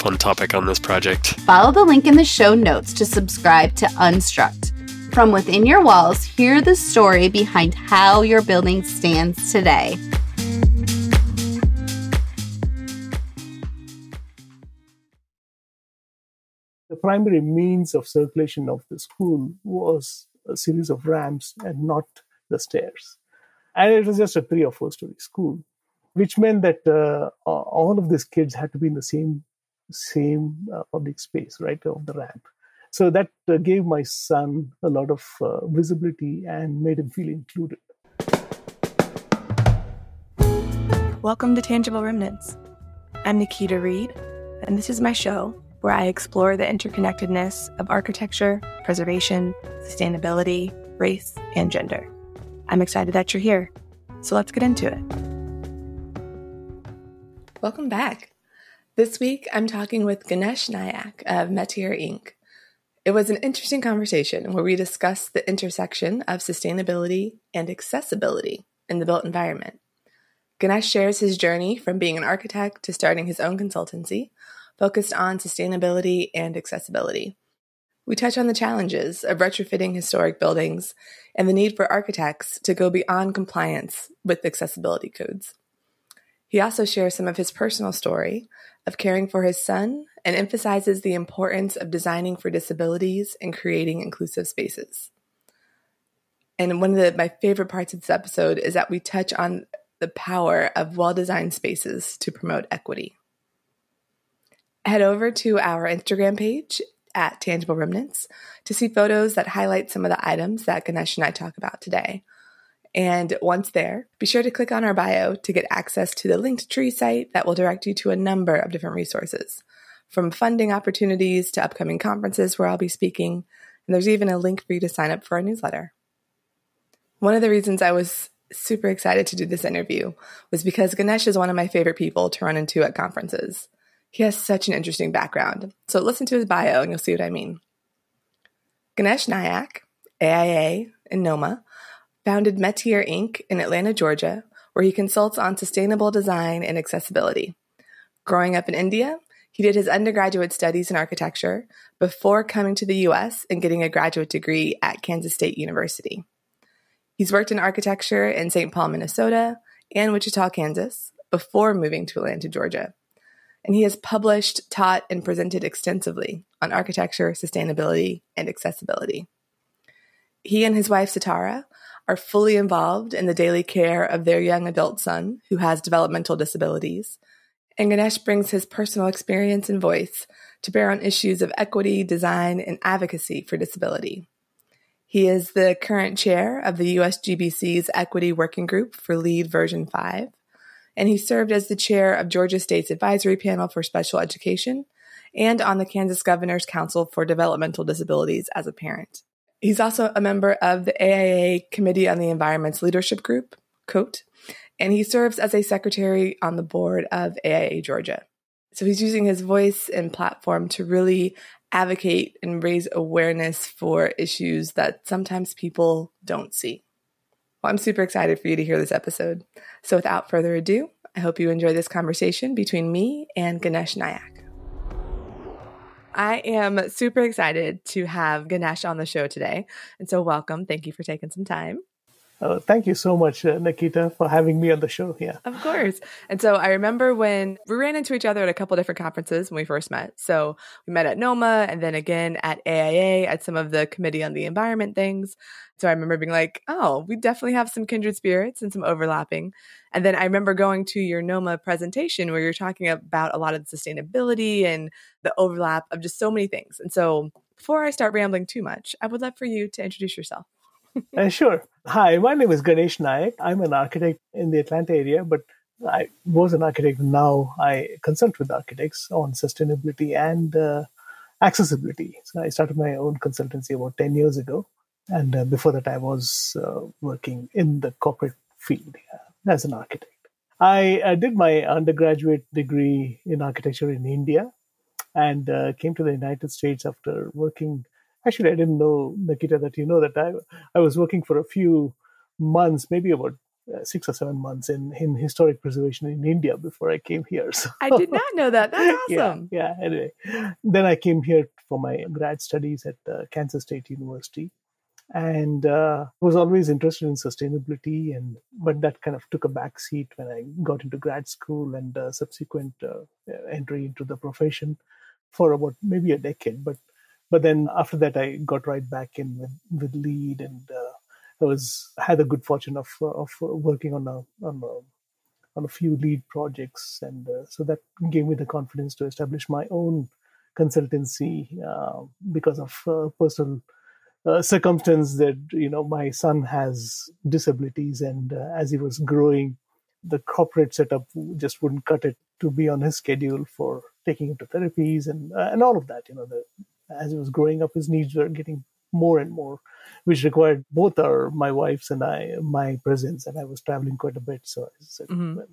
fun topic on this project. Follow the link in the show notes to subscribe to Unstruct. From within your walls, hear the story behind how your building stands today. The primary means of circulation of the school was a series of ramps and not the stairs. And it was just a three or four story school, which meant that uh, all of these kids had to be in the same same uh, public space, right, on the ramp. So that uh, gave my son a lot of uh, visibility and made him feel included. Welcome to Tangible Remnants. I'm Nakita Reed, and this is my show where I explore the interconnectedness of architecture, preservation, sustainability, race, and gender. I'm excited that you're here, so let's get into it. Welcome back. This week, I'm talking with Ganesh Nayak of Metier Inc. It was an interesting conversation where we discussed the intersection of sustainability and accessibility in the built environment. Ganesh shares his journey from being an architect to starting his own consultancy, focused on sustainability and accessibility. We touch on the challenges of retrofitting historic buildings and the need for architects to go beyond compliance with accessibility codes. He also shares some of his personal story of caring for his son and emphasizes the importance of designing for disabilities and creating inclusive spaces. And one of the, my favorite parts of this episode is that we touch on the power of well designed spaces to promote equity. Head over to our Instagram page at Tangible Remnants to see photos that highlight some of the items that Ganesh and I talk about today. And once there, be sure to click on our bio to get access to the Linktree site that will direct you to a number of different resources, from funding opportunities to upcoming conferences where I'll be speaking. And there's even a link for you to sign up for our newsletter. One of the reasons I was super excited to do this interview was because Ganesh is one of my favorite people to run into at conferences. He has such an interesting background. So listen to his bio and you'll see what I mean. Ganesh Nayak, AIA, and NOMA founded Metier Inc. in Atlanta, Georgia, where he consults on sustainable design and accessibility. Growing up in India, he did his undergraduate studies in architecture before coming to the US and getting a graduate degree at Kansas State University. He's worked in architecture in St. Paul, Minnesota, and Wichita, Kansas, before moving to Atlanta, Georgia. And he has published, taught, and presented extensively on architecture, sustainability, and accessibility. He and his wife, Sitara, are fully involved in the daily care of their young adult son who has developmental disabilities. And Ganesh brings his personal experience and voice to bear on issues of equity, design, and advocacy for disability. He is the current chair of the USGBC's Equity Working Group for LEED version 5, and he served as the chair of Georgia State's Advisory Panel for Special Education and on the Kansas Governor's Council for Developmental Disabilities as a parent. He's also a member of the AIA Committee on the Environment's Leadership Group, COTE, and he serves as a secretary on the board of AIA Georgia. So he's using his voice and platform to really advocate and raise awareness for issues that sometimes people don't see. Well, I'm super excited for you to hear this episode. So, without further ado, I hope you enjoy this conversation between me and Ganesh Nayak. I am super excited to have Ganesh on the show today. And so, welcome. Thank you for taking some time. Uh, thank you so much, uh, Nakita, for having me on the show here. Of course. And so I remember when we ran into each other at a couple different conferences when we first met. So we met at NOMA and then again at AIA at some of the Committee on the Environment things. So I remember being like, oh, we definitely have some kindred spirits and some overlapping. And then I remember going to your NOMA presentation where you're talking about a lot of the sustainability and the overlap of just so many things. And so before I start rambling too much, I would love for you to introduce yourself uh, sure. Hi, my name is Ganesh Nayak. I'm an architect in the Atlanta area, but I was an architect. Now I consult with architects on sustainability and uh, accessibility. So I started my own consultancy about 10 years ago. And uh, before that, I was uh, working in the corporate field uh, as an architect. I uh, did my undergraduate degree in architecture in India and came to the United States after working Actually, I didn't know, Nakita, that you know that I, I was working for a few months, maybe about uh, six or seven months in, in historic preservation in India before I came here. So, I did not know that. That's awesome. yeah, yeah. Anyway, then I came here for my grad studies at uh, Kansas State University, and uh, was always interested in sustainability. And but that kind of took a back seat when I got into grad school and uh, subsequent uh, entry into the profession for about maybe a decade. But but then after that, I got right back in with, with LEED, and uh, I was had the good fortune of of working on a on a, on a few LEED projects, and uh, so that gave me the confidence to establish my own consultancy uh, because of personal uh, circumstance that you know my son has disabilities, and uh, as he was growing, the corporate setup just wouldn't cut it to be on his schedule for taking him to therapies and and all of that. You know the as he was growing up, his needs were getting more and more, which required both our my wife's and I my presence, and I was traveling quite a bit. So I said, mm-hmm. well,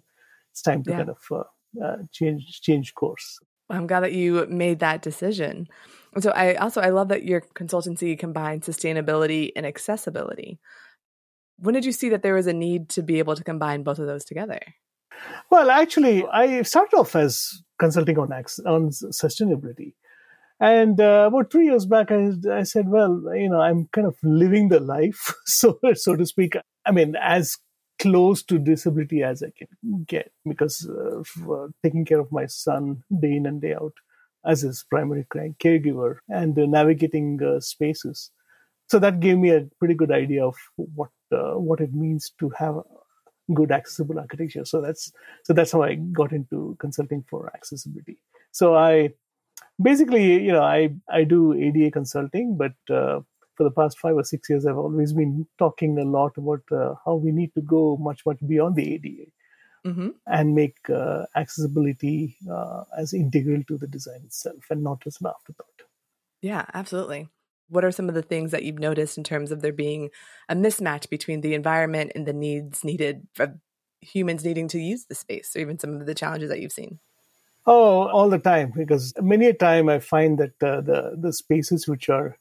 it's time to yeah. kind of uh, uh, change change course. I'm glad that you made that decision. So I also I love that your consultancy combines sustainability and accessibility. When did you see that there was a need to be able to combine both of those together? Well, actually, I started off as consulting on on sustainability, and uh, about three years back, I, I said, well, you know, I'm kind of living the life, so so to speak. I mean, as close to disability as I can get, because uh, taking care of my son day in and day out as his primary caregiver and navigating uh, spaces. So that gave me a pretty good idea of what uh, what it means to have good accessible architecture. So that's so that's how I got into consulting for accessibility. So I basically, you know, I I do ADA consulting, but for the past five or six years, I've always been talking a lot about uh, how we need to go much much beyond the ADA mm-hmm. and make uh, accessibility uh, as integral to the design itself and not as an afterthought. Yeah, absolutely. What are some of the things that you've noticed in terms of there being a mismatch between the environment and the needs needed for humans needing to use the space, or even some of the challenges that you've seen? Oh, all the time, because many a time I find that uh, the the spaces which are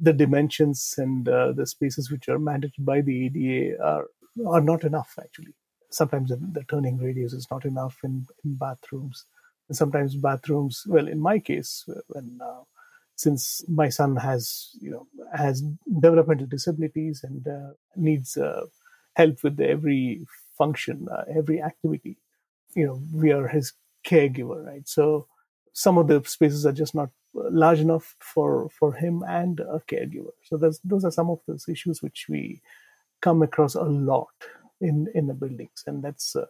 the dimensions and uh, the spaces which are managed by the ADA are are not enough actually. Sometimes the, the turning radius is not enough in, in bathrooms, and sometimes bathrooms. Well, in my case, when uh, since my son has you know has developmental disabilities and uh, needs uh, help with every function, uh, every activity, you know, we are his caregiver, right? So some of the spaces are just not large enough for for him and a caregiver. So those those are some of those issues which we come across a lot in in the buildings, and that's uh,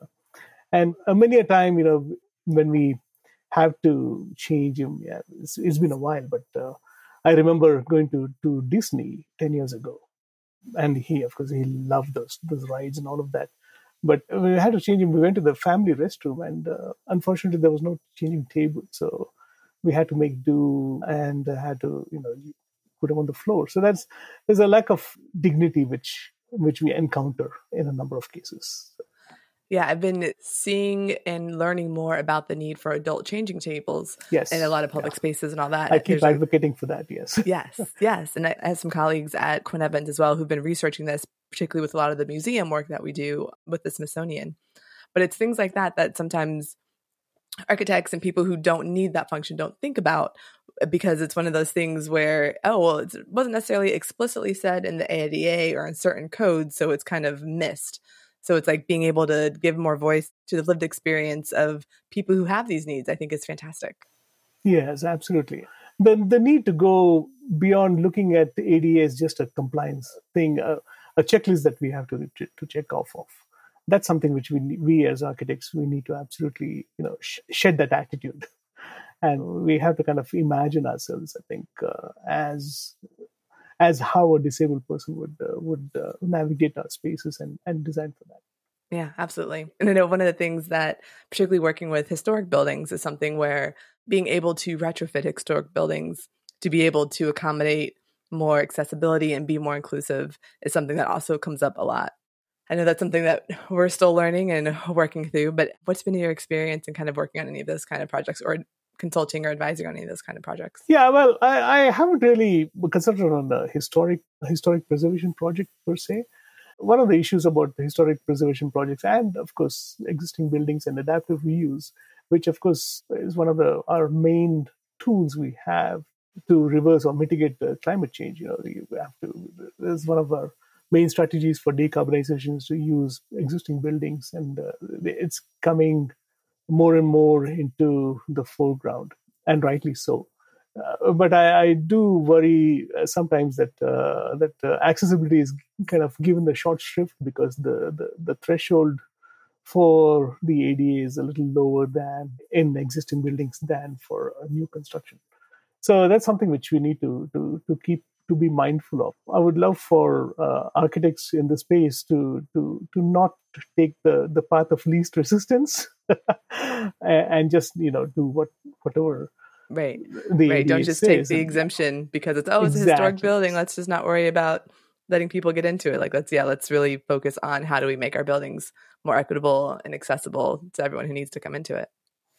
and uh, many a time, you know, when we have to change him, yeah, it's, it's been a while, but uh, I remember going to to Disney ten years ago, and he, of course, he loved those those rides and all of that. But we had to change him. We went to the family restroom, and uh, unfortunately, there was no changing table. So we had to make do and had to, you know, put him on the floor. So that's there's a lack of dignity which which we encounter in a number of cases. Yeah, I've been seeing and learning more about the need for adult changing tables Yes. in a lot of public Yeah. spaces and all that. I keep There's a- advocating for that, yes. yes, yes. And I I have some colleagues at Quinn Evans as well who've been researching this, particularly with a lot of the museum work that we do with the Smithsonian. But it's things like that that sometimes architects and people who don't need that function don't think about uh, because it's one of those things where, oh, well, it wasn't necessarily explicitly said in the ADA or in certain codes, so it's kind of missed. So it's like being able to give more voice to the lived experience of people who have these needs, I think is fantastic. Yes, absolutely. The, the need to go beyond looking at the ADA as just a compliance thing, uh, a checklist that we have to, to check off of. That's something which we, we as architects, we need to absolutely, you know, sh- shed that attitude. And we have to kind of imagine ourselves, I think, uh, as as how a disabled person would uh, would uh, navigate our spaces and, and design for that. Yeah, absolutely. And I know one of the things that, particularly working with historic buildings, is something where being able to retrofit historic buildings to be able to accommodate more accessibility and be more inclusive is something that also comes up a lot. I know that's something that we're still learning and working through, but what's been your experience in kind of working on any of those kind of projects or consulting or advising on any of those kind of projects? Yeah, well, I, I haven't really concentrated on the historic historic preservation project per se. One of the issues about the historic preservation projects, and of course existing buildings and adaptive reuse, which of course is one of the our main tools we have to reverse or mitigate the climate change. You know, you have to. There's one of our main strategies for decarbonization is to use existing buildings, and uh, it's coming more and more into the foreground, and rightly so. Uh, but I, I, do worry uh, sometimes that uh, that accessibility is kind of given the short shrift because the, the, the threshold for the ADA is a little lower than in existing buildings than for new construction. So that's something which we need to to to keep to be mindful of. I would love for uh, architects in the space to to to not take the the path of least resistance and just you know do what whatever right. the right. Don't just take the And- exemption because it's oh it's a historic building. Let's just not worry about letting people get into it. Like let's yeah let's really focus on how do we make our buildings more equitable and accessible to everyone who needs to come into it.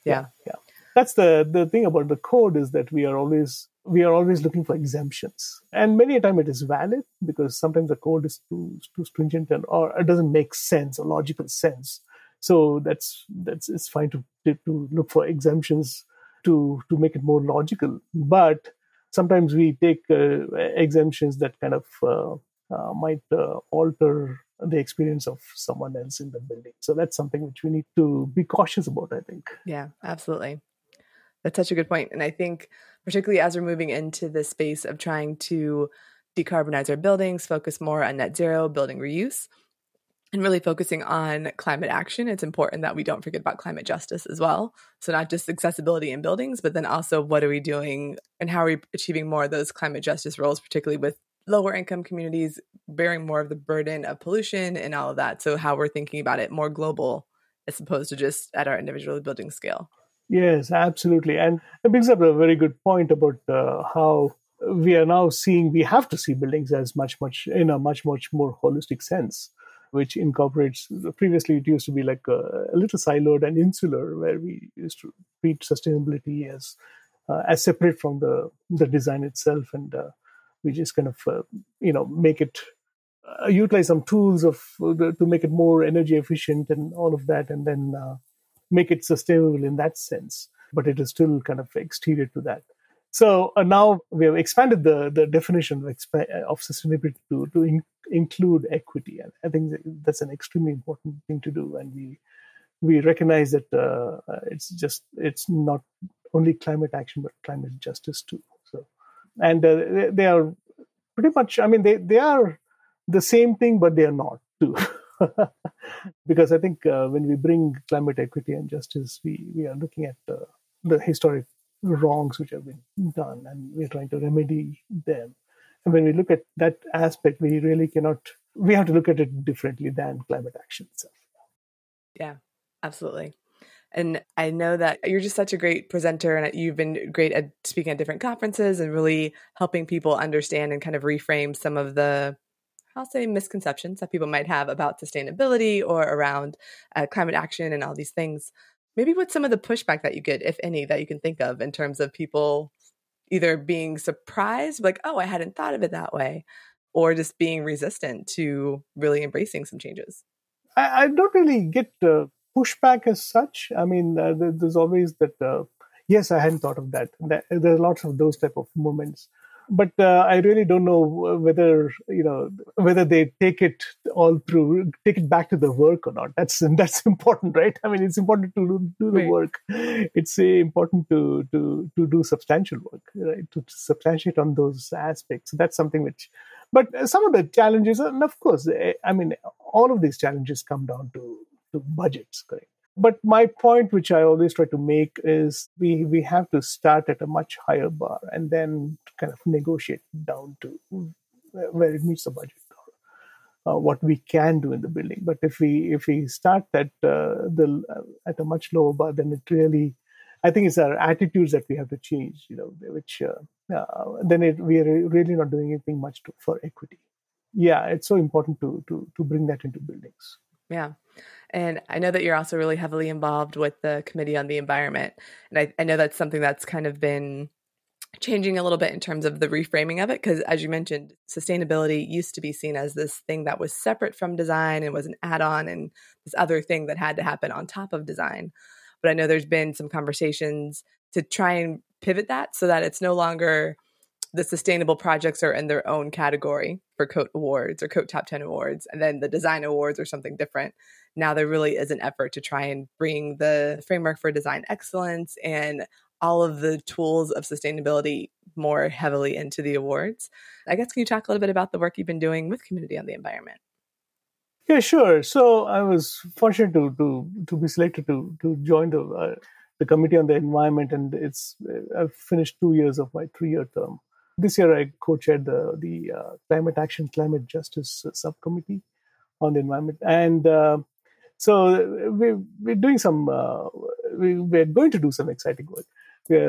Yeah. yeah. That's the the thing about the code is that we are always we are always looking for exemptions. And many a time it is valid because sometimes the code is too too stringent and or it doesn't make sense or logical sense. So that's that's it's fine to to, look for exemptions to to make it more logical. But sometimes we take uh, exemptions that kind of uh, uh, might uh, alter the experience of someone else in the building. So that's something which we need to be cautious about i think. Yeah, absolutely. That's such a good point. And I think, particularly as we're moving into the space of trying to decarbonize our buildings, focus more on net zero, building reuse, and really focusing on climate action, it's important that we don't forget about climate justice as well. So, not just accessibility in buildings, but then also what are we doing and how are we achieving more of those climate justice roles, particularly with lower income communities bearing more of the burden of pollution and all of that. So, how we're thinking about it more global as opposed to just at our individual building scale. Yes, absolutely. And it brings up a very good point about uh, how we are now seeing, we have to see buildings as much, much, in a much, much more holistic sense, which incorporates, previously it used to be like a, a little siloed and insular, where we used to treat sustainability as, uh, as separate from the, the design itself. And uh, we just kind of, uh, you know, make it, uh, utilize some tools of uh, to make it more energy efficient and all of that. And then, make it sustainable in that sense, but it is still kind of exterior to that. So uh, now we have expanded the, the definition of, exp- of sustainability to, to in- include equity. And I think that's an extremely important thing to do. And we, we recognize that uh, it's just, it's not only climate action, but climate justice too. So, and uh, they, they are pretty much, I mean, they, they are the same thing, but they are not too. because I think uh, when we bring climate equity and justice, we, we are looking at uh, the historic wrongs which have been done and we're trying to remedy them. And when we look at that aspect, we really cannot, we have to look at it differently than climate action itself. Yeah, absolutely. And I know that you're just such a great presenter and you've been great at speaking at different conferences and really helping people understand and kind of reframe some of the I'll say misconceptions that people might have about sustainability or around uh, climate action and all these things. Maybe what's some of the pushback that you get, if any, that you can think of in terms of people either being surprised, like, oh, I hadn't thought of it that way, or just being resistant to really embracing some changes? I, I don't really get uh, pushback as such. I mean, uh, there's always that, uh, yes, I hadn't thought of that. There are lots of those type of moments but uh, I really don't know whether you know whether they take it all through, take it back to the work or not. That's that's important, right? I mean, it's important to do, do the right. work. It's uh, important to to to do substantial work, right? To, to substantiate on those aspects. So That's something which, but some of the challenges, and of course, eh, I mean, all of these challenges come down to to budgets, correct? But my point, which I always try to make, is we, we have to start at a much higher bar and then kind of negotiate down to where it meets the budget. Uh, what we can do in the building, but if we if we start at uh, the uh, at a much lower bar, then it really, I think it's our attitudes that we have to change. You know, which uh, uh, then it, we are really not doing anything much to, for equity. Yeah, it's so important to to to bring that into buildings. Yeah. And I know that you're also really heavily involved with the Committee on the Environment. And I, I know that's something that's kind of been changing a little bit in terms of the reframing of it. Because as you mentioned, sustainability used to be seen as this thing that was separate from design and was an add on and this other thing that had to happen on top of design. But I know there's been some conversations to try and pivot that so that it's no longer the sustainable projects are in their own category for COTE awards or COTE top 10 awards and then the design awards are something different now there really is an effort to try and bring the framework for design excellence and all of the tools of sustainability more heavily into the awards. I guess can you talk a little bit about the work you've been doing with community on the environment? Yeah, sure. So I was fortunate to to to be selected to to join the uh, the committee on the environment, and it's uh, I've finished two years of my three year term. This year I co-chaired the the uh, climate action, climate justice subcommittee on the environment, and uh, so we, we're doing some, uh, we, we're going to do some exciting work.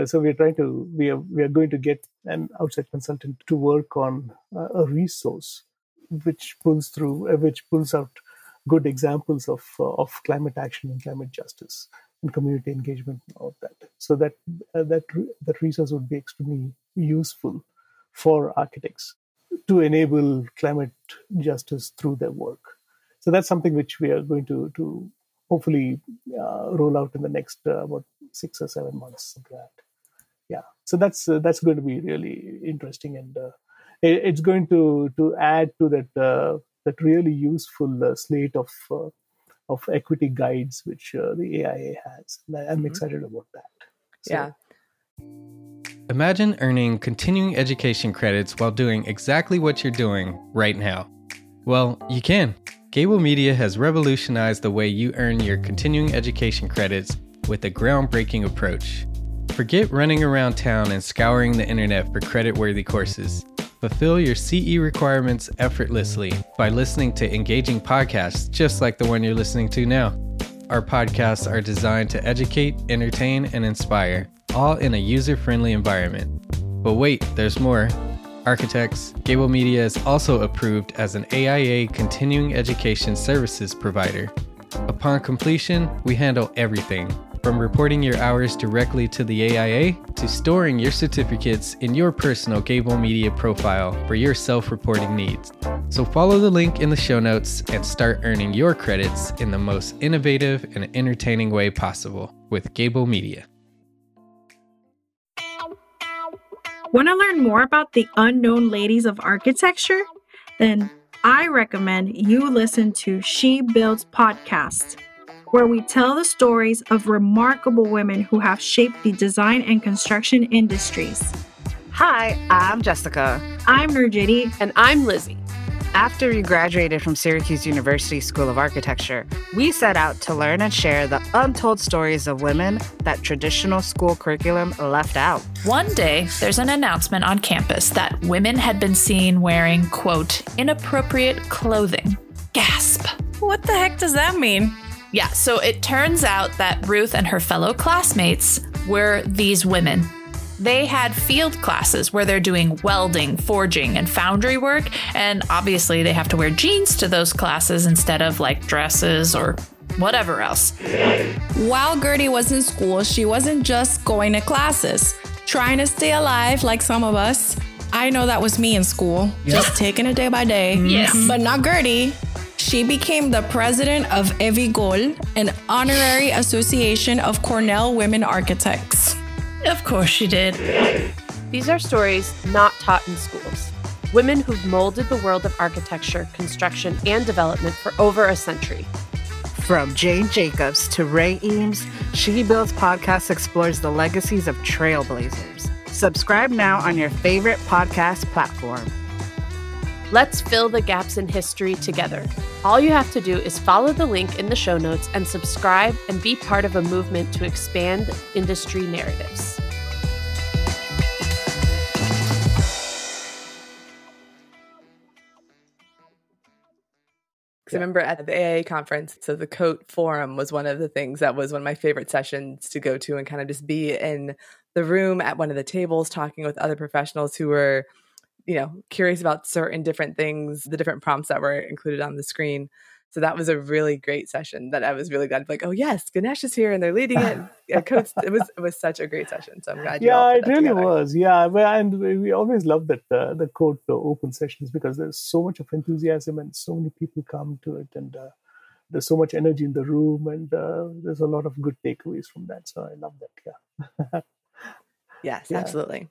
So we're trying to, we are, we are going to get an outside consultant to work on uh, a resource which pulls through, uh, which pulls out good examples of, uh, of climate action and climate justice and community engagement and all of that. So that, uh, that, that resource would be extremely useful for architects to enable climate justice through their work. So that's something which we are going to to hopefully uh, roll out in the next uh, about six or seven months. That. Yeah, so that's uh, that's going to be really interesting, and uh, it, it's going to to add to that uh, that really useful uh, slate of of equity guides which the AIA has. I'm mm-hmm. excited about that. So, yeah. Imagine earning continuing education credits while doing exactly what you're doing right now. Well, you can. Gable Media has revolutionized the way you earn your continuing education credits with a groundbreaking approach. Forget running around town and scouring the internet for credit worthy courses. Fulfill your CE requirements effortlessly by listening to engaging podcasts just like the one you're listening to now. Our podcasts are designed to educate, entertain, and inspire, all in a user friendly environment. But wait, there's more. Architects, Gable Media is also approved as an AIA continuing education services provider. Upon completion, we handle everything from reporting your hours directly to the AIA to storing your certificates in your personal Gable Media profile for your self reporting needs. So follow the link in the show notes and start earning your credits in the most innovative and entertaining way possible with Gable Media. Want to learn more about the unknown ladies of architecture? Then I recommend you listen to She Builds podcast, where we tell the stories of remarkable women who have shaped the design and construction industries. Hi, I'm Jessica. I'm Nurjiti. And I'm Lizzie. After we graduated from Syracuse University School of Architecture, we set out to learn and share the untold stories of women that traditional school curriculum left out. One day, there's an announcement on campus that women had been seen wearing, quote, inappropriate clothing. Gasp. What the heck does that mean? Yeah, so it turns out that Ruth and her fellow classmates were these women They had field classes where they're doing welding, forging, and foundry work, and obviously they have to wear jeans to those classes instead of like dresses or whatever else. While Gertie was in school, she wasn't just going to classes, trying to stay alive like some of us. I know that was me in school, just taking it day by day. Mm-hmm. Yes. But not Gertie. She became the president of Evigol, an honorary association of Cornell women architects. Of course she did. These are stories not taught in schools. Women who've molded the world of architecture, construction, and development for over a century. From Jane Jacobs to Ray Eames, She Builds podcast explores the legacies of trailblazers. Subscribe now on your favorite podcast platform. Let's fill the gaps in history together. All you have to do is follow the link in the show notes and subscribe and be part of a movement to expand industry narratives. Because I remember at the AIA conference, so the COTE Forum was one of the things that was one of my favorite sessions to go to and kind of just be in the room at one of the tables talking with other professionals who were, you know, curious about certain different things, the different prompts that were included on the screen. So that was a really great session that I was really glad. Like, oh yes, Ganesh is here and they're leading it. Yeah, Coach, it was it was such a great session. So I'm glad. Yeah, it really together. was. Yeah, and we always love that uh, the COTE uh, open sessions because there's so much of enthusiasm and so many people come to it, and uh, there's so much energy in the room, and uh, there's a lot of good takeaways from that. So I love that. Yeah. Yes, Yeah. absolutely.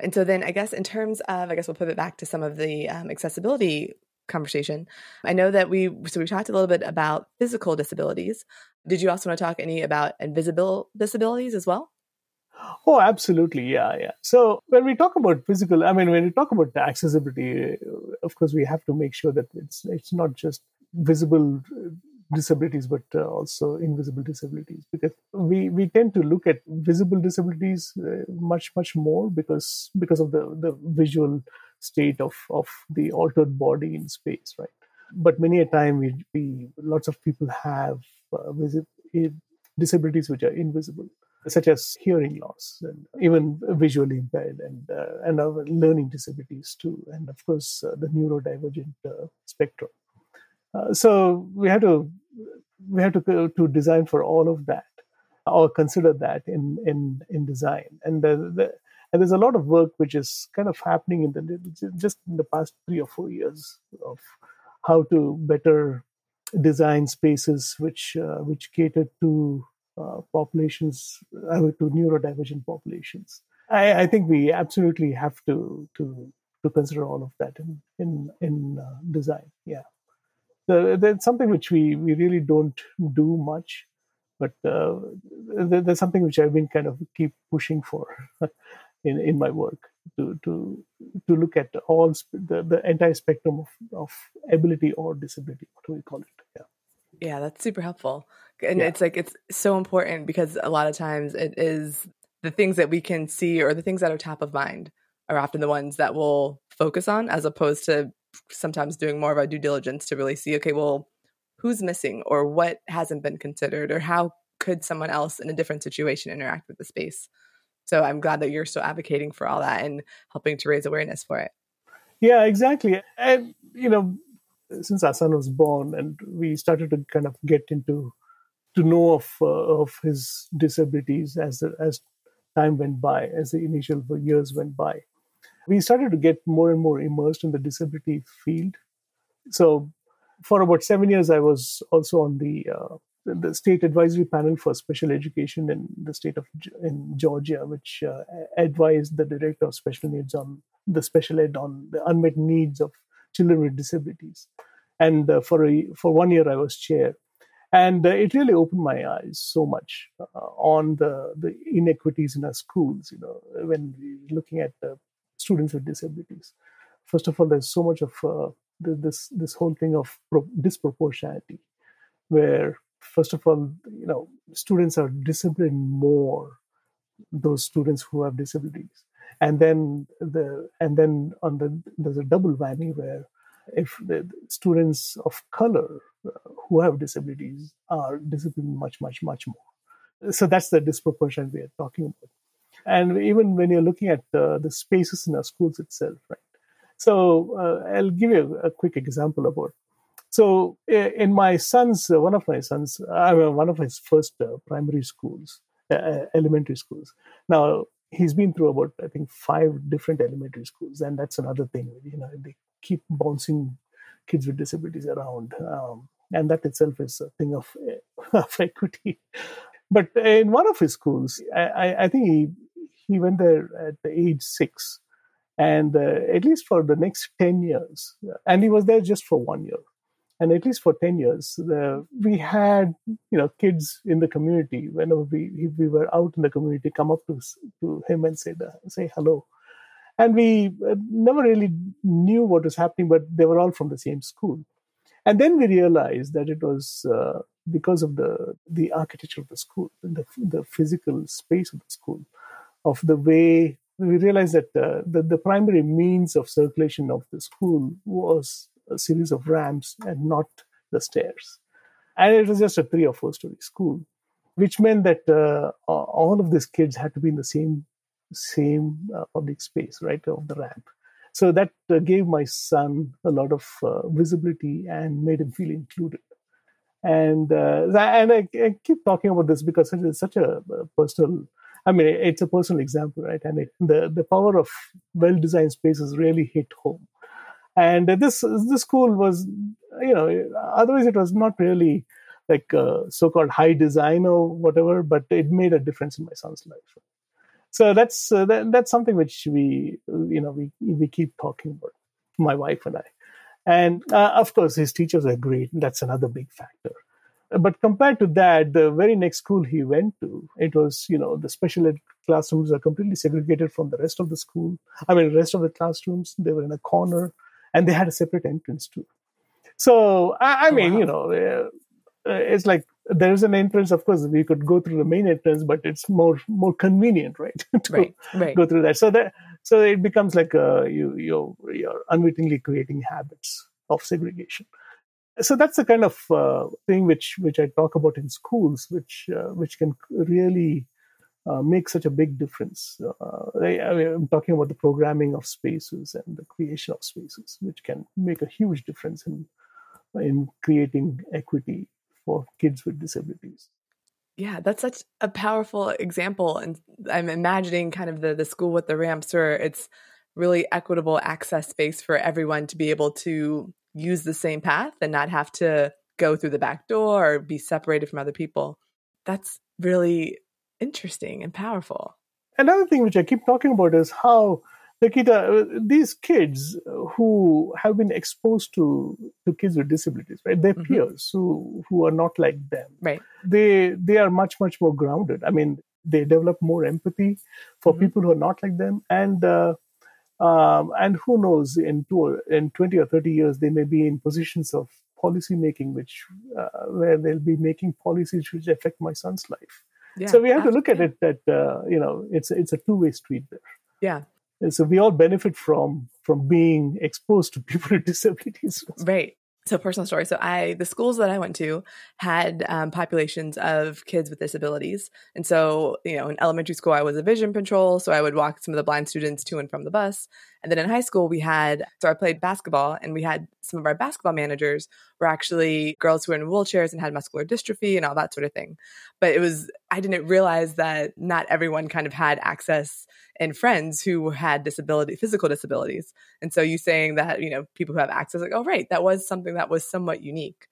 And so then I guess in terms of, I guess we'll pivot back to some of the um, accessibility conversation. I know that we, so we talked a little bit about physical disabilities. Did you also want to talk any about invisible disabilities as well? Oh, absolutely. Yeah, yeah. So when we talk about physical, I mean, when we talk about the accessibility, of course, we have to make sure that it's it's not just visible disabilities, but uh, also invisible disabilities, because we we tend to look at visible disabilities uh, much much more because because of the the visual state of of the altered body in space, right? But many a time we, we lots of people have uh, visi- disabilities which are invisible such as hearing loss and even visually impaired and uh, and learning disabilities too, and of course uh, the neurodivergent uh, spectrum. Uh, so we have to we have to to design for all of that or consider that in in in design and uh, the, and there's a lot of work which is kind of happening in the just in the past three or four years of how to better design spaces which uh, which cater to uh, populations uh, to neurodivergent populations. I, I think we absolutely have to to to consider all of that in in in uh, design. Yeah, that's something which we we really don't do much, but uh, there's something which I've been kind of keep pushing for in in my work to to to look at all sp- the, the entire spectrum of of ability or disability. What do we call it? Yeah. Yeah, that's super helpful. And Yeah. it's like it's so important because a lot of times it is the things that we can see or the things that are top of mind are often the ones that we'll focus on as opposed to sometimes doing more of our due diligence to really see okay, well, who's missing or what hasn't been considered or how could someone else in a different situation interact with the space. So I'm glad that you're still advocating for all that and helping to raise awareness for it. Yeah, exactly. And you know, since our son was born, and we started to kind of get into to know of uh, of his disabilities as as time went by, as the initial years went by, we started to get more and more immersed in the disability field. So, for about seven years, I was also on the uh, the state advisory panel for special education in the state of in Georgia, which uh, advised the director of special needs on the special ed on the unmet needs of children with disabilities. And uh, for a, for one year, I was chair, and uh, it really opened my eyes so much uh, on the the inequities in our schools. You know, when we're looking at uh, students with disabilities. First of all, there's so much of uh, this this whole thing of pro- disproportionality, where first of all, you know, students are disciplined more those students who have disabilities, and then the and then on the there's a double whammy where if the students of color uh, who have disabilities are disciplined much much much more. So that's the disproportion we are talking about. And even when you're looking at uh, the spaces in our schools itself, right? So uh, I'll give you a, a, quick example about. So in my son's, uh, one of my sons, I mean, one of his first uh, primary schools, uh, elementary schools. Now he's been through about I think five different elementary schools, and that's another thing. You know, they keep bouncing kids with disabilities around, um, and that itself is a thing of, of equity. But in one of his schools, I, I think he he went there at the age six, and uh, at least for the next ten years, and he was there just for one year, and at least for ten years, the, we had you know kids in the community. Whenever we we were out in the community come up to to him and say say hello, and we uh, never really knew what was happening, but they were all from the same school, and then we realized that it was. Uh, because of the the architecture of the school, the the physical space of the school, of the way we realized that uh, the, the primary means of circulation of the school was a series of ramps and not the stairs. And it was just a three or four story school, which meant that uh, all of these kids had to be in the same same uh, public space, right, of the ramp. So that uh, gave my son a lot of uh, visibility and made him feel included and uh, and I, I, keep talking about this because it is such a personal i mean it's a personal example right and the the power of well designed spaces really hit home and this this school was you know otherwise it was not really like uh, so-called high design or whatever but it made a difference in my son's life so that's uh, that, that's something which we you know we we keep talking about my wife and i and uh, of course, his teachers are great. That's another big factor. But compared to that, the very next school he went to, it was, you know, the special ed classrooms are completely segregated from the rest of the school. I mean, the rest of the classrooms, they were in a corner and they had a separate entrance too. So, I, I mean, wow. you know, uh, it's like there's an entrance of course we could go through the main entrance but it's more more convenient right to right, right. go through that so that so it becomes like uh, you you're, you're unwittingly creating habits of segregation so that's the kind of uh, thing which which i talk about in schools which uh, which can really uh, make such a big difference. Uh, I, am talking about the programming of spaces and the creation of spaces, which can make a huge difference in in creating equity for kids with disabilities. Yeah, that's such a powerful example. And I'm imagining kind of the, the school with the ramps where it's really equitable access space for everyone to be able to use the same path and not have to go through the back door or be separated from other people. That's really interesting and powerful. Another thing which I keep talking about is how Nakita, uh, these kids who have been exposed to, to kids with disabilities, right? Their mm-hmm. peers who who are not like them, right? They they are much much more grounded. I mean, they develop more empathy for mm-hmm. people who are not like them, and uh, um, and who knows in two in twenty or thirty years they may be in positions of policy making, which uh, where they'll be making policies which affect my son's life. Yeah, so we have to look at it that uh, you know it's it's a two way street there. Yeah, and so we all benefit from from being exposed to people with disabilities. Right. So personal story. So I, the schools that I went to had um, populations of kids with disabilities, and so you know, in elementary school I was a vision patrol, so I would walk some of the blind students to and from the bus. And then in high school we had, so I played basketball, and we had some of our basketball managers were actually girls who were in wheelchairs and had muscular dystrophy and all that sort of thing. But it was I didn't realize that not everyone kind of had access and friends who had disability, physical disabilities. And so you saying that, you know, people who have access, like, oh, right, that was something that was somewhat unique.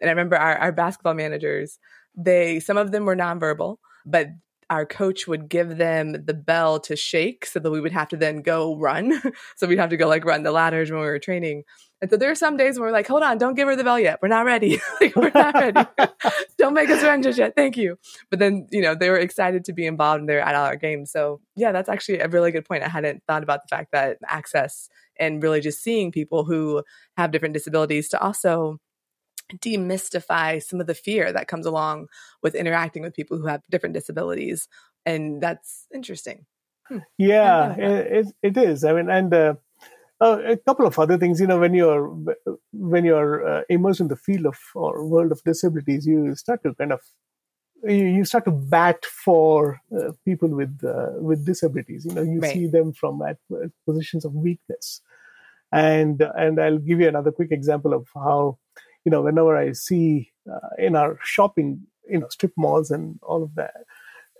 And I remember our, our basketball managers, they, some of them were nonverbal, but our coach would give them the bell to shake so that we would have to then go run. so we'd have to go like run the ladders when we were training. And so there are some days where we're like, hold on, don't give her the bell yet. We're not ready. like, we're not ready. don't make us run just yet. Thank you. But then, you know, they were excited to be involved and they're at all our games. So yeah, that's actually a really good point. I hadn't thought about the fact that access and really just seeing people who have different disabilities to also demystify some of the fear that comes along with interacting with people who have different disabilities. And that's interesting. Hmm. Yeah, it, it is. I mean, and uh, uh, a couple of other things. You know, when you're when you're uh, immersed in the field of or world of disabilities, you start to kind of you, you start to bat for uh, people with uh, with disabilities. You know, you Right. see them from at uh, positions of weakness, and and I'll give you another quick example of how, you know, whenever I see uh, in our shopping, you know, strip malls and all of that,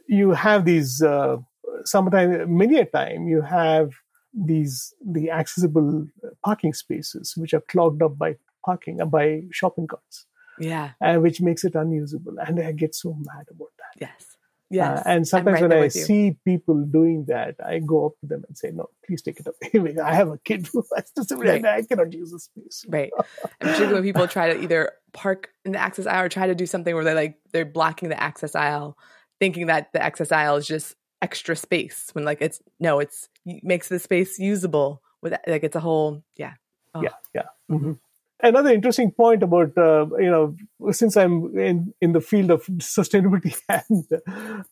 you have these. Uh, sometimes, many a time, you have these the accessible parking spaces which are clogged up by parking uh, by shopping carts Yeah. uh, which makes it unusable. And I get so mad about that. Yes. Yes. Uh, and sometimes right when I see people doing that, I go up to them and say, "No, please take it away. I have a kid who has disability, and I cannot use the space." Right. And particularly when people try to either park in the access aisle or try to do something where they're like they're blocking the access aisle, thinking that the access aisle is just extra space when like it's no, it's it makes the space usable with like it's a whole yeah. Oh. Yeah, yeah. Mhm. Another interesting point about uh, you know since I'm in in the field of sustainability and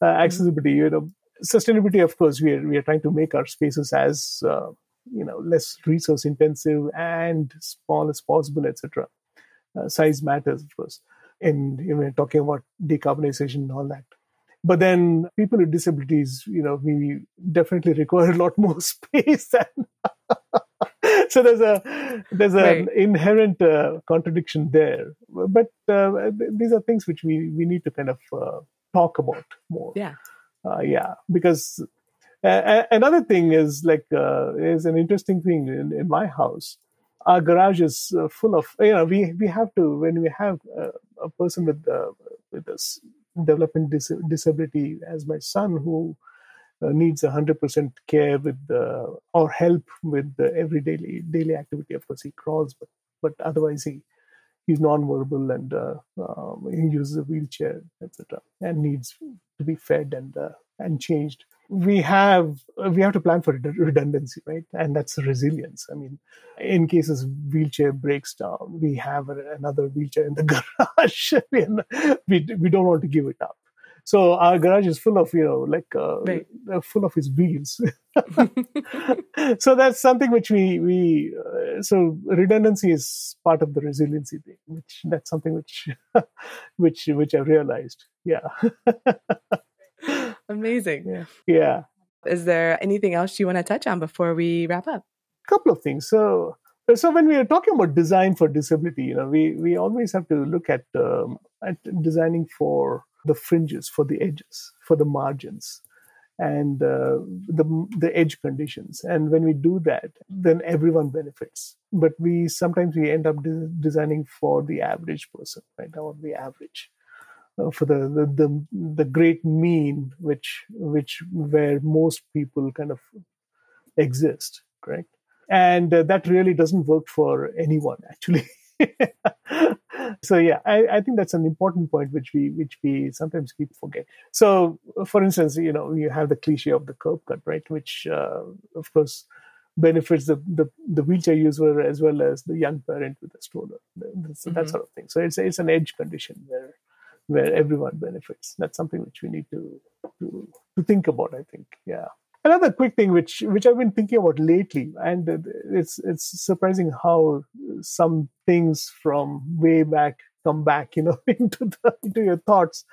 uh, accessibility, you know, sustainability. Of course, we are we are trying to make our spaces as uh, you know less resource intensive and small as possible, etc. Uh, size matters, of course, in you know talking about decarbonization and all that. But then people with disabilities, you know, we definitely require a lot more space than so there's a there's an Right. inherent uh, contradiction there but uh, these are things which we we need to kind of uh, talk about more Yeah. uh, yeah because uh, another thing is like uh, is an interesting thing in, in my house our garage is uh, full of you know we we have to when we have uh, a person with uh, with this development dis- disability as my son who needs 100% care with the or help with the every daily activity. Of course he crawls but but otherwise he he's non-verbal and uh, um, he uses a wheelchair etc and needs to be fed and uh, and changed. We have we have to plan for redundancy right? And that's resilience. I mean in cases wheelchair breaks down we have another wheelchair in the garage. We we don't want to give it up so our garage is full of you know like uh, Right. uh, full of his wheels so that's something which we we uh, so redundancy is part of the resiliency thing which that's something which which which i realized yeah Amazing. yeah yeah Is there anything else you want to touch on before we wrap up? A couple of things. So, so when we are talking about design for disability, you know, we we always have to look at um, at designing for the fringes, for the edges, for the margins, and uh, the the edge conditions. And when we do that, then everyone benefits. But we sometimes we end up de- designing for the average person, right? Or the average. Uh, for the, the the the great mean, which which where most people kind of exist, correct? and uh, that really doesn't work for anyone actually so yeah I, I think that's an important point which we which we sometimes keep forget. So for instance you know you have the cliche of the curb cut right? Which uh, of course benefits the, the the wheelchair user as well as the young parent with a stroller. So that Mhm. sort of thing. So it's it's an edge condition where where everyone benefits. That's something which we need to to, to think about i think. Yeah Another quick thing, which which I've been thinking about lately, and it's it's surprising how some things from way back come back, you know, into the into your thoughts.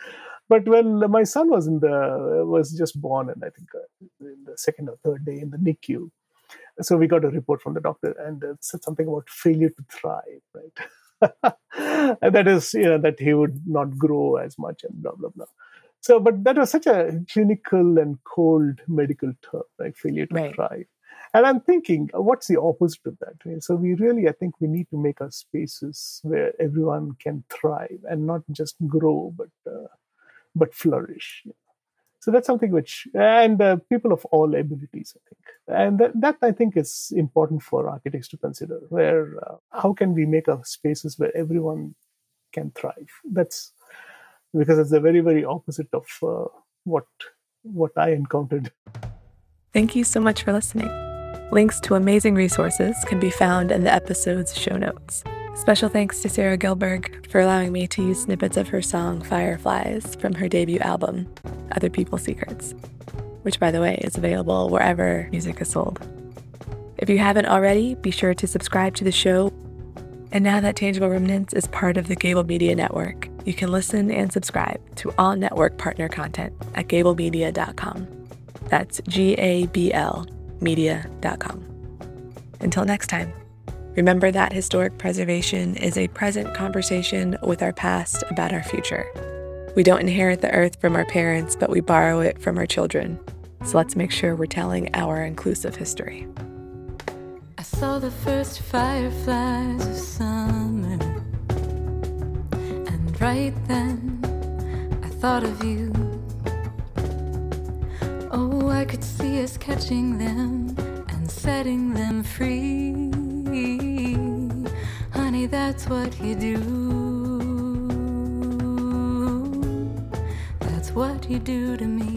But when my son was in the was just born, and I think uh, in the second or third day in the NICU, so we got a report from the doctor, and it said something about failure to thrive, right? and that is, you know, that he would not grow as much, and blah blah blah. So, but that was such a clinical and cold medical term, like failure to Right. thrive. And I'm thinking, what's the opposite of that? So, we really, I think, we need to make our spaces where everyone can thrive and not just grow, but uh, but flourish. So that's something which, and uh, people of all abilities, I think, and that, that I think is important for architects to consider. Where uh, how can we make our spaces where everyone can thrive? That's because it's the very very opposite of uh, what what I encountered. Thank you so much for listening. Links to amazing resources can be found in the episode's show notes. Special thanks to Sarah Gilberg for allowing me to use snippets of her song Fireflies from her debut album, Other People's Secrets, which, by the way, is available wherever music is sold. If you haven't already, be sure to subscribe to the show. And now that Tangible Remnants is part of the Gabl Media Network, You can listen and subscribe to all network partner content at gablmedia.com. That's G A B L media.com. Until next time, remember that historic preservation is a present conversation with our past about our future. We don't inherit the earth from our parents, but we borrow it from our children. So let's make sure we're telling our inclusive history. Saw the first fireflies of summer, and right then I thought of you. Oh, I could see us catching them and setting them free. Honey, that's what you do. That's what you do to me.